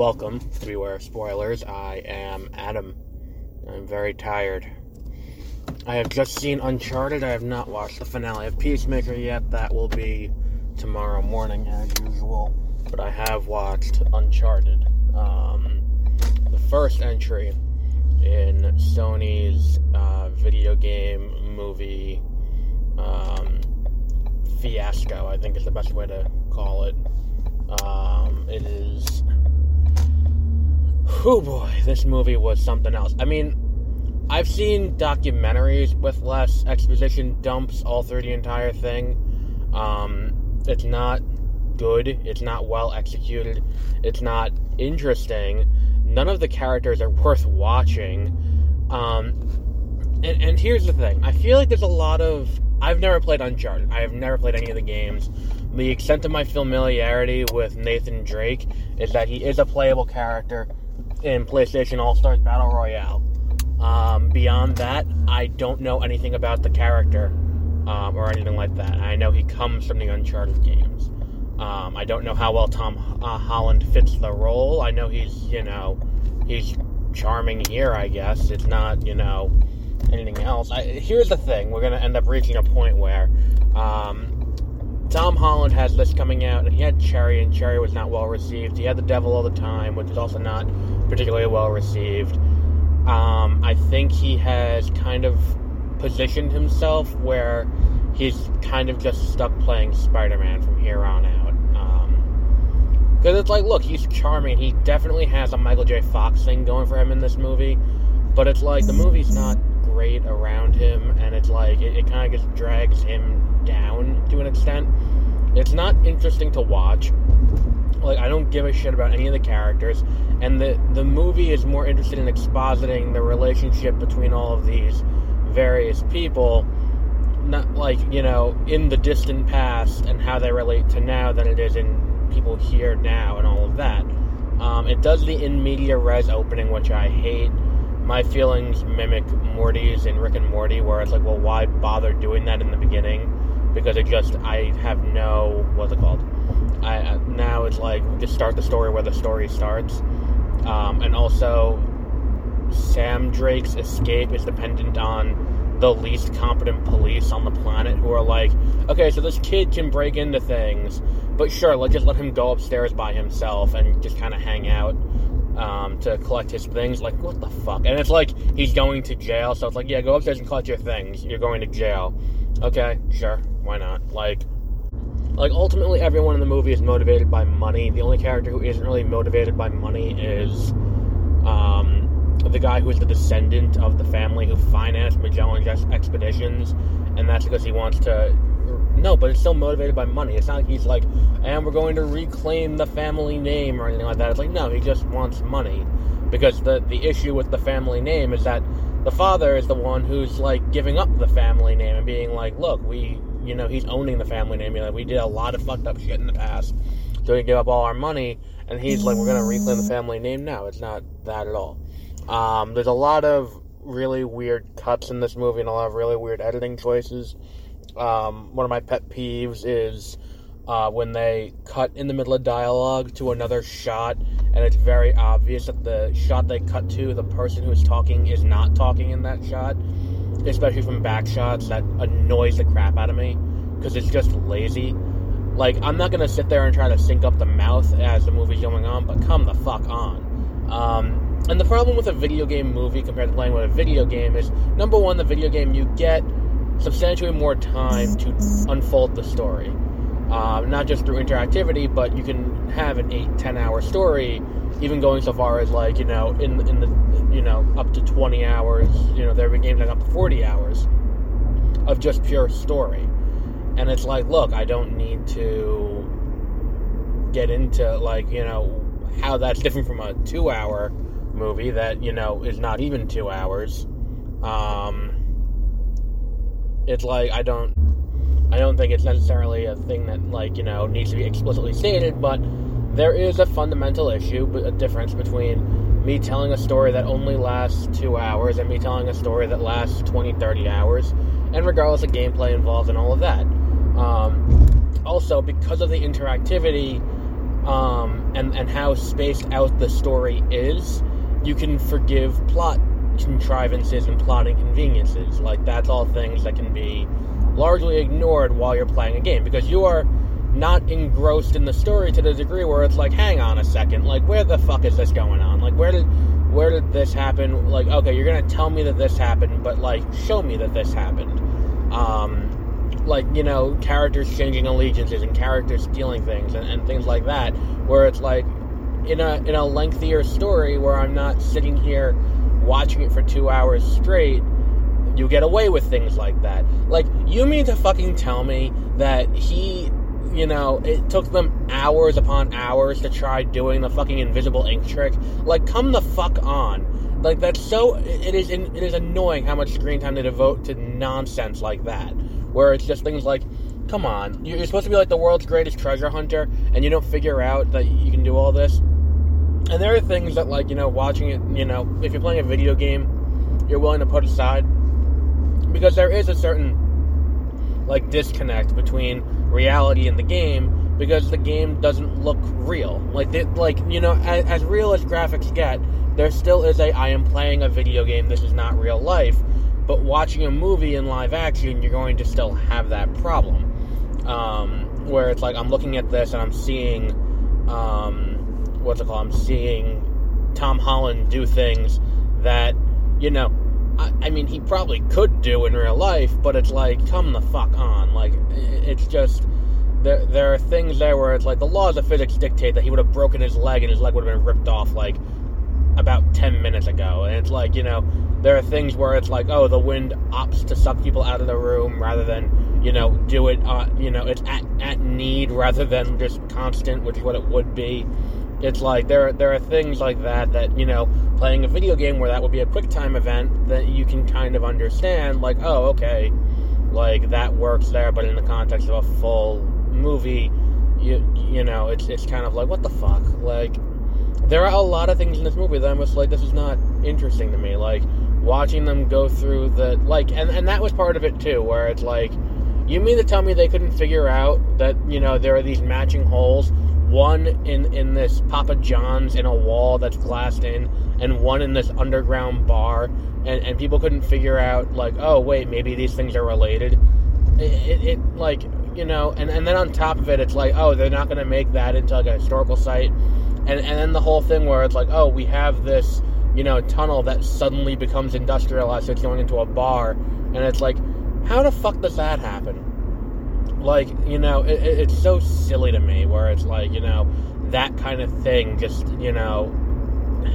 welcome to Beware Spoilers. I am Adam. I'm very tired. I have just seen Uncharted. I have not watched the finale of Peacemaker yet. That will be tomorrow morning, as usual. But I have watched Uncharted. Um, the first entry in Sony's uh, video game movie um, fiasco, I think is the best way to call it. Um, it is Oh boy, this movie was something else. I mean, I've seen documentaries with less exposition dumps all through the entire thing. Um, it's not good. It's not well executed. It's not interesting. None of the characters are worth watching. Um, and, and here's the thing I feel like there's a lot of. I've never played Uncharted. I have never played any of the games. The extent of my familiarity with Nathan Drake is that he is a playable character in PlayStation All Stars Battle Royale. Um, beyond that, I don't know anything about the character um, or anything like that. I know he comes from the Uncharted games. Um, I don't know how well Tom uh, Holland fits the role. I know he's, you know, he's charming here, I guess. It's not, you know, anything else. I, here's the thing we're going to end up reaching a point where um, Tom Holland has this coming out, and he had Cherry, and Cherry was not well received. He had The Devil All the Time, which is also not particularly well received. Um, I think he has kind of positioned himself where he's kind of just stuck playing Spider-Man from here on out. Because um, it's like, look, he's charming. He definitely has a Michael J. Fox thing going for him in this movie, but it's like the movie's not great around him, and it's like it, it kind of just drags him down to an extent. It's not interesting to watch. Like I don't give a shit about any of the characters, and the the movie is more interested in expositing the relationship between all of these various people, not like you know in the distant past and how they relate to now than it is in people here now and all of that. Um, it does the in media res opening, which I hate. My feelings mimic Morty's in Rick and Morty, where it's like, well, why bother doing that in the beginning? Because it just I have no what's it called. I now it's like just start the story where the story starts, um, and also Sam Drake's escape is dependent on the least competent police on the planet who are like, okay, so this kid can break into things, but sure, let's just let him go upstairs by himself and just kind of hang out um, to collect his things. Like, what the fuck? And it's like he's going to jail, so it's like, yeah, go upstairs and collect your things. You're going to jail. Okay, sure why not? Like, like ultimately, everyone in the movie is motivated by money. The only character who isn't really motivated by money is um, the guy who is the descendant of the family who financed Magellan's expeditions, and that's because he wants to. No, but it's still motivated by money. It's not like he's like, and we're going to reclaim the family name or anything like that. It's like, no, he just wants money. Because the, the issue with the family name is that the father is the one who's like giving up the family name and being like, look, we you know, he's owning the family name. Know, we did a lot of fucked up shit in the past, so we give up all our money, and he's like, we're gonna reclaim the family name now. It's not that at all. Um, there's a lot of really weird cuts in this movie and a lot of really weird editing choices. Um, one of my pet peeves is uh, when they cut in the middle of dialogue to another shot, and it's very obvious that the shot they cut to, the person who's talking is not talking in that shot especially from back shots, that annoys the crap out of me because it's just lazy. Like, I'm not gonna sit there and try to sync up the mouth as the movie's going on, but come the fuck on. Um, and the problem with a video game movie compared to playing with a video game is number one, the video game you get substantially more time to unfold the story. Uh, not just through interactivity, but you can have an eight, ten hour story, even going so far as like you know in in the you know up to twenty hours. You know there have been games that up to forty hours of just pure story, and it's like, look, I don't need to get into like you know how that's different from a two hour movie that you know is not even two hours. Um, it's like I don't I don't think it's necessarily a thing that, like, you know, needs to be explicitly stated, but there is a fundamental issue, a difference between me telling a story that only lasts two hours and me telling a story that lasts 20, 30 hours, and regardless of gameplay involved and all of that. Um, also, because of the interactivity, um, and and how spaced out the story is, you can forgive plot contrivances and plot inconveniences. Like that's all things that can be largely ignored while you're playing a game because you are not engrossed in the story to the degree where it's like, hang on a second, like where the fuck is this going on? Like where did where did this happen? Like, okay, you're gonna tell me that this happened, but like show me that this happened. Um, like you know, characters changing allegiances and characters stealing things and, and things like that, where it's like in a in a lengthier story where I'm not sitting here watching it for two hours straight you get away with things like that. Like, you mean to fucking tell me that he, you know, it took them hours upon hours to try doing the fucking invisible ink trick? Like, come the fuck on. Like, that's so, it is, it is annoying how much screen time they devote to nonsense like that. Where it's just things like, come on, you're supposed to be like the world's greatest treasure hunter, and you don't figure out that you can do all this. And there are things that, like, you know, watching it, you know, if you're playing a video game, you're willing to put aside because there is a certain like disconnect between reality and the game because the game doesn't look real. Like they, like you know, as, as real as graphics get, there still is a I am playing a video game. This is not real life. But watching a movie in live action, you're going to still have that problem. Um, where it's like I'm looking at this and I'm seeing, um, what's it called? I'm seeing Tom Holland do things that, you know, I, I mean, he probably could do in real life, but it's like, come the fuck on. Like, it's just there, there are things there where it's like the laws of physics dictate that he would have broken his leg and his leg would have been ripped off like about 10 minutes ago. And it's like, you know, there are things where it's like, oh, the wind opts to suck people out of the room rather than, you know, do it, uh, you know, it's at, at need rather than just constant, which is what it would be. It's like there there are things like that that you know playing a video game where that would be a quick time event that you can kind of understand like oh okay like that works there but in the context of a full movie you you know it's it's kind of like what the fuck? Like there are a lot of things in this movie that I'm just like this is not interesting to me. Like watching them go through the like and and that was part of it too where it's like you mean to tell me they couldn't figure out that you know there are these matching holes one in in this Papa John's in a wall that's glassed in, and one in this underground bar, and, and people couldn't figure out like, oh wait, maybe these things are related. It, it, it like you know, and, and then on top of it, it's like, oh, they're not going to make that into like a historical site, and and then the whole thing where it's like, oh, we have this you know tunnel that suddenly becomes industrialized, so it's going into a bar, and it's like, how the fuck does that happen? Like you know it, it's so silly to me where it's like you know that kind of thing just you know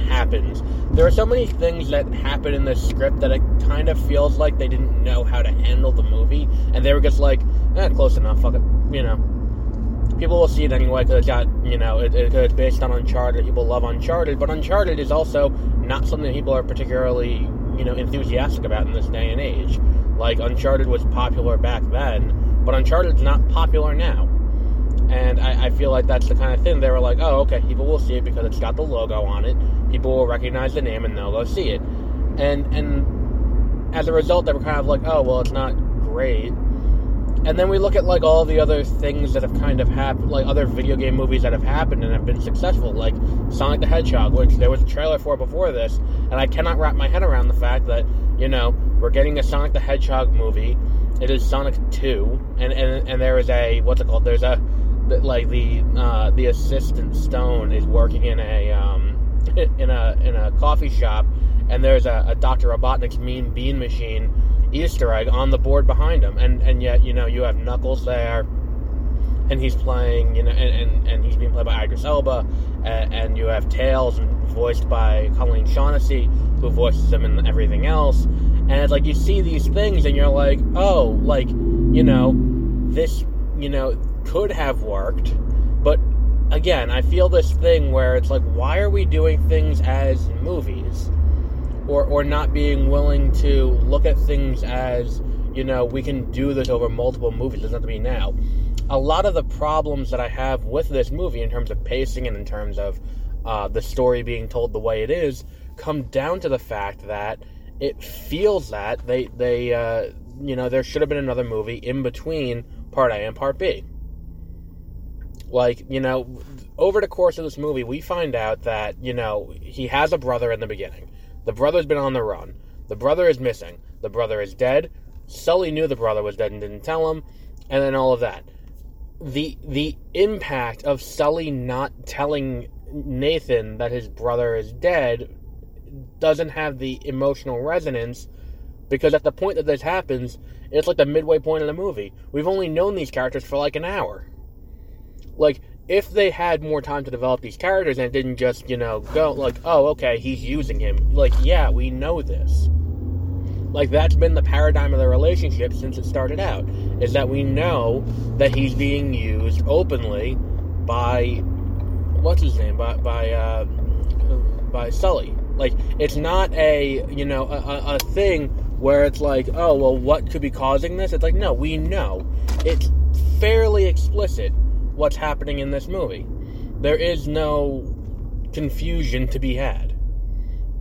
happens. There are so many things that happen in this script that it kind of feels like they didn't know how to handle the movie and they were just like eh, close enough fuck it you know. People will see it anyway because it's got you know it, it, it's based on uncharted people love uncharted but uncharted is also not something people are particularly you know enthusiastic about in this day and age. Like uncharted was popular back then but Uncharted's not popular now. And I, I, feel like that's the kind of thing they were like, oh, okay, people will see it because it's got the logo on it. People will recognize the name and they'll go see it. And and as a result, they were kind of like, oh, well, it's not great. And then we look at like all the other things that have kind of happened, like other video game movies that have happened and have been successful, like Sonic the Hedgehog, which there was a trailer for before this, and I cannot wrap my head around the fact that you know we're getting a Sonic the Hedgehog movie it is Sonic Two, and and and there is a what's it called? There's a like the uh, the assistant Stone is working in a um, in a in a coffee shop, and there's a, a Doctor Robotnik's Mean Bean Machine Easter egg on the board behind him, and and yet you know you have Knuckles there, and he's playing you know and and, and he's being played by Idris Elba, and, and you have Tails voiced by Colleen Shaughnessy, who voices him in everything else and it's like you see these things and you're like, oh, like, you know, this, you know, could have worked. But again, I feel this thing where it's like, why are we doing things as movies? Or, or not being willing to look at things as, you know, we can do this over multiple movies. It doesn't have to be now. A lot of the problems that I have with this movie in terms of pacing and in terms of uh, the story being told the way it is come down to the fact that it feels that they they uh, you know there should have been another movie in between part A and part B. Like you know, over the course of this movie, we find out that, you know, he has a brother in the beginning. The brother's been on the run. The brother is missing. The brother is dead. Sully knew the brother was dead and didn't tell him, and then all of that. The the impact of Sully not telling Nathan that his brother is dead doesn't have the emotional resonance because at the point that this happens, it's like the midway point of the movie. We've only known these characters for like an hour. Like, if they had more time to develop these characters and didn't just, you know, go like, oh, okay, he's using him. Like, yeah, we know this. Like, that's been the paradigm of the relationship since it started out. Is that we know that he's being used openly by, what's his name? By, by, uh, by Sully. Like, it's not a, you know, a, a thing where it's like, oh, well, what could be causing this? It's like, no, we know. It's fairly explicit what's happening in this movie. There is no confusion to be had.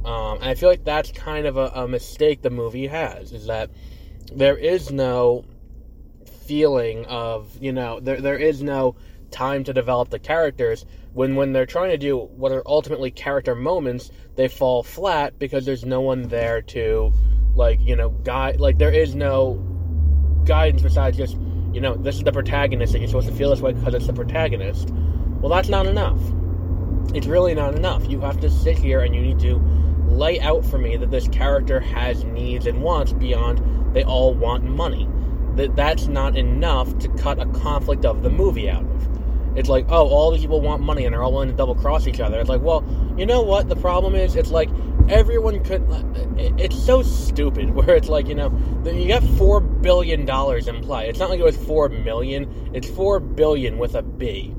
Um, and I feel like that's kind of a, a mistake the movie has, is that there is no feeling of, you know, there, there is no time to develop the characters when when they're trying to do what are ultimately character moments they fall flat because there's no one there to like you know guide like there is no guidance besides just you know this is the protagonist and you're supposed to feel this way because it's the protagonist. Well that's not enough. It's really not enough. You have to sit here and you need to lay out for me that this character has needs and wants beyond they all want money. That that's not enough to cut a conflict of the movie out of it's like, oh, all these people want money and they're all willing to double cross each other. It's like, well, you know what? The problem is, it's like everyone could. It's so stupid. Where it's like, you know, you got four billion dollars in play. It's not like it was four million. It's four billion with a B.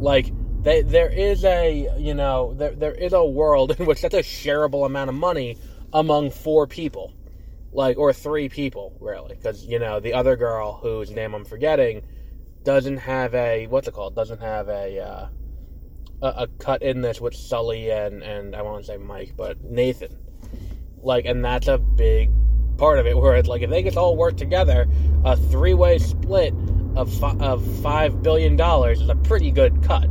Like, they, there is a, you know, there there is a world in which that's a shareable amount of money among four people, like or three people, really, because you know the other girl whose name I'm forgetting doesn't have a what's it called? Doesn't have a uh, a, a, cut in this with Sully and and I won't say Mike, but Nathan. Like, and that's a big part of it. Where it's like if they just all work together, a three way split of fi- of five billion dollars is a pretty good cut.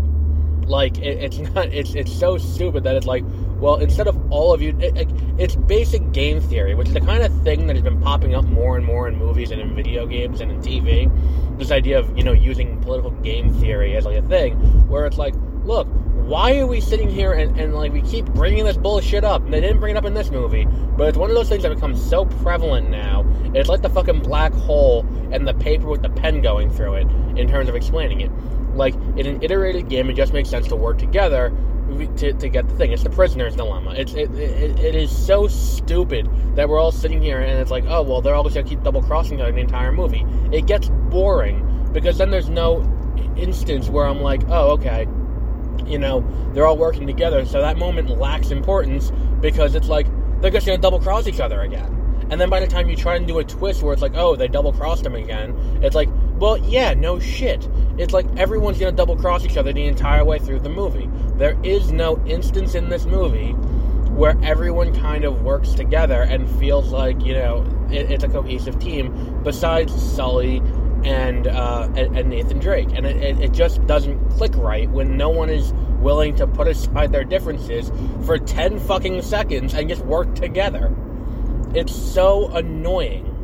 Like, it, it's not. It's it's so stupid that it's like well, instead of all of you, it, it, it's basic game theory, which is the kind of thing that has been popping up more and more in movies and in video games and in TV. This idea of you know using political game theory as like a thing, where it's like, look, why are we sitting here and, and like we keep bringing this bullshit up? And they didn't bring it up in this movie, but it's one of those things that becomes so prevalent now. It's like the fucking black hole and the paper with the pen going through it in terms of explaining it. Like in an iterated game, it just makes sense to work together to, to get the thing. It's the prisoner's dilemma. It's it, it, it is so stupid that we're all sitting here and it's like, oh well, they're all just gonna keep double crossing the entire movie. It gets boring because then there's no instance where I'm like, oh okay, you know, they're all working together. So that moment lacks importance because it's like they're just gonna double cross each other again. And then by the time you try and do a twist where it's like, oh, they double crossed them again, it's like, well, yeah, no shit. It's like everyone's gonna double cross each other the entire way through the movie. There is no instance in this movie where everyone kind of works together and feels like, you know, it, it's a cohesive team besides Sully and, uh, and, and, Nathan Drake. And it, it just doesn't click right when no one is willing to put aside their differences for 10 fucking seconds and just work together. It's so annoying.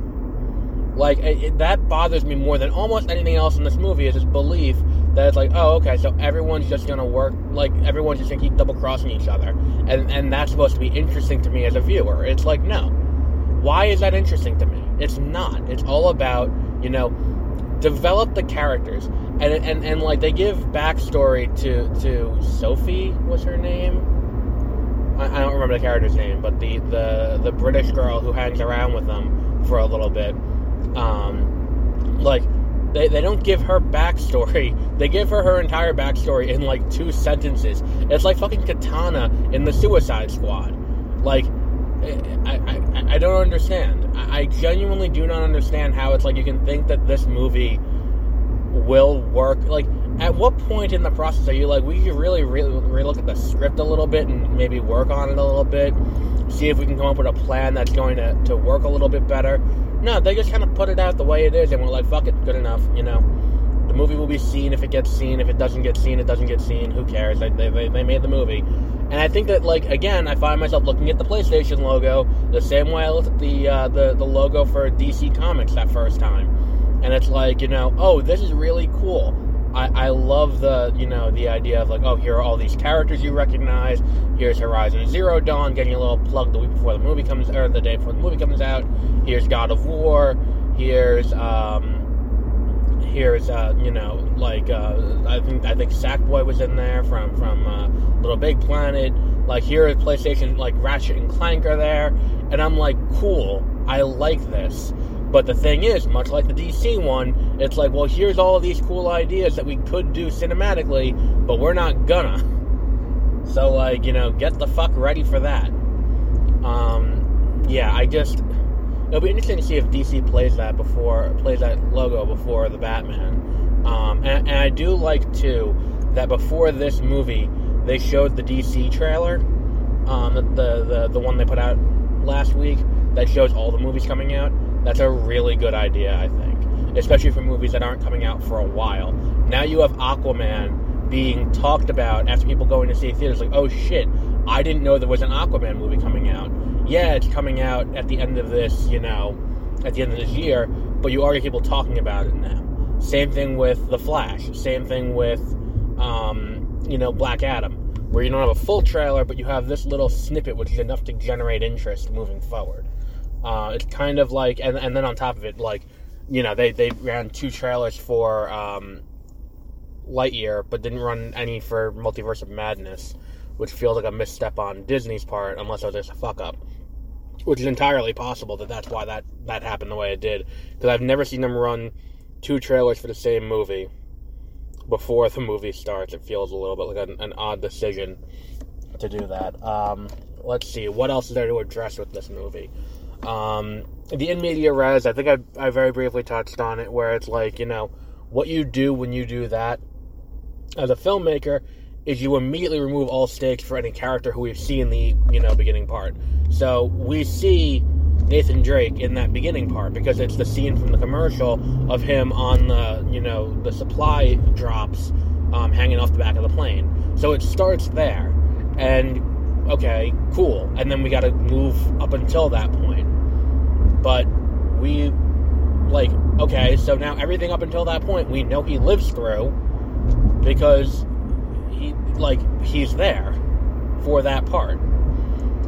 Like it, that bothers me more than almost anything else in this movie is this belief that it's like, oh, okay, so everyone's just gonna work like everyone's just gonna keep double crossing each other, and and that's supposed to be interesting to me as a viewer. It's like, no, why is that interesting to me? It's not. It's all about you know develop the characters and and and like they give backstory to to Sophie was her name I, I don't remember the character's name, but the, the the British girl who hangs around with them for a little bit, um, like they, they don't give her backstory. They give her her entire backstory in like two sentences. It's like fucking Katana in the Suicide Squad. Like, I, I, I don't understand. I genuinely do not understand how it's like you can think that this movie will work. Like, at what point in the process are you like, we could really, really, really look at the script a little bit and maybe work on it a little bit, see if we can come up with a plan that's going to, to work a little bit better? No, they just kind of put it out the way it is, and we're like, fuck it, good enough, you know. The movie will be seen if it gets seen. If it doesn't get seen, it doesn't get seen. Who cares? They, they, they made the movie. And I think that, like, again, I find myself looking at the PlayStation logo the same way I looked at the, uh, the, the logo for DC Comics that first time. And it's like, you know, oh, this is really cool. I, I love the you know the idea of like oh here are all these characters you recognize. Here's Horizon Zero Dawn getting a little plug the week before the movie comes or the day before the movie comes out. Here's God of War. Here's um here's uh you know like uh, I think I think Sackboy was in there from from uh, Little Big Planet. Like here is PlayStation like Ratchet and Clank are there. And I'm like cool. I like this but the thing is, much like the DC one, it's like, well, here's all these cool ideas that we could do cinematically, but we're not gonna. So, like, you know, get the fuck ready for that. Um, yeah, I just. It'll be interesting to see if DC plays that before, plays that logo before the Batman. Um, and, and I do like, too, that before this movie, they showed the DC trailer, um, the, the, the, the one they put out last week that shows all the movies coming out that's a really good idea, I think, especially for movies that aren't coming out for a while. Now you have Aquaman being talked about after people going to see theaters, like, oh shit, I didn't know there was an Aquaman movie coming out. Yeah, it's coming out at the end of this, you know, at the end of this year, but you already people talking about it now. Same thing with The Flash. Same thing with, um, you know, Black Adam, where you don't have a full trailer, but you have this little snippet which is enough to generate interest moving forward. Uh, it's kind of like, and, and then on top of it, like, you know, they, they ran two trailers for um, Lightyear, but didn't run any for Multiverse of Madness, which feels like a misstep on Disney's part, unless it was just a fuck up. Which is entirely possible that that's why that, that happened the way it did. Because I've never seen them run two trailers for the same movie before the movie starts. It feels a little bit like an, an odd decision to do that. Um, let's see, what else is there to address with this movie? Um, the in media res, I think I, I very briefly touched on it, where it's like, you know, what you do when you do that as a filmmaker is you immediately remove all stakes for any character who we've seen in the, you know, beginning part. So we see Nathan Drake in that beginning part because it's the scene from the commercial of him on the, you know, the supply drops um, hanging off the back of the plane. So it starts there. And okay, cool. And then we got to move up until that point. But we, like, okay, so now everything up until that point we know he lives through because he, like, he's there for that part.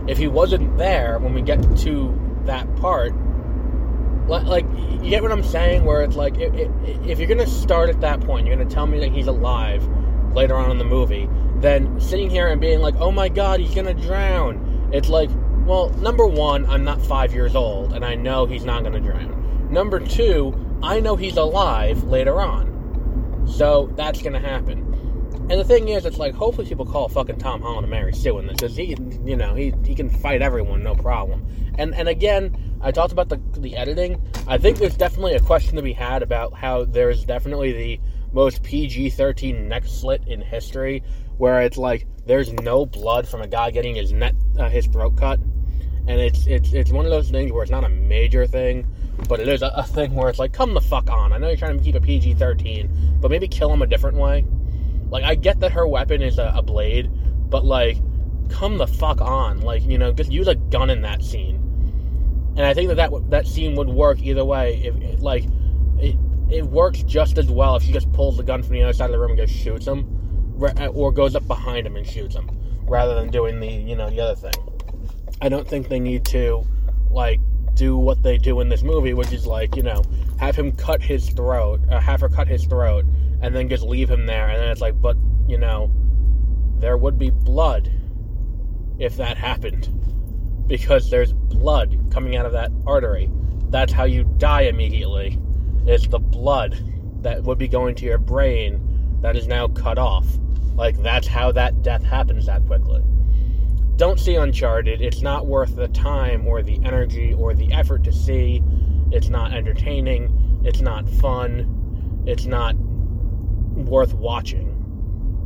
If he wasn't there when we get to that part, like, you get what I'm saying? Where it's like, if you're gonna start at that point, you're gonna tell me that he's alive later on in the movie, then sitting here and being like, oh my god, he's gonna drown. It's like, well, number one, I'm not five years old, and I know he's not gonna drown. Number two, I know he's alive later on. So that's gonna happen. And the thing is, it's like, hopefully people call fucking Tom Holland and Mary Sue in this, because he, you know, he, he can fight everyone, no problem. And, and again, I talked about the, the editing. I think there's definitely a question to be had about how there's definitely the most PG 13 neck slit in history, where it's like there's no blood from a guy getting his net, uh, his throat cut, and it's it's it's one of those things where it's not a major thing, but it is a, a thing where it's like, come the fuck on. I know you're trying to keep a PG 13, but maybe kill him a different way. Like I get that her weapon is a, a blade, but like, come the fuck on. Like you know, just use a gun in that scene. And I think that that, that scene would work either way. If like, it, it works just as well if she just pulls the gun from the other side of the room and just shoots him, or goes up behind him and shoots him, rather than doing the you know the other thing. I don't think they need to like do what they do in this movie, which is like you know have him cut his throat, uh, have her cut his throat, and then just leave him there, and then it's like, but you know, there would be blood if that happened because there's blood coming out of that artery. That's how you die immediately It's the blood that would be going to your brain that is now cut off. Like, that's how that death happens that quickly. Don't see Uncharted. It's not worth the time or the energy or the effort to see. It's not entertaining. It's not fun. It's not worth watching.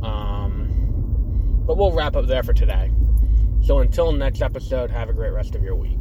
Um, but we'll wrap up there for today. So until next episode, have a great rest of your week.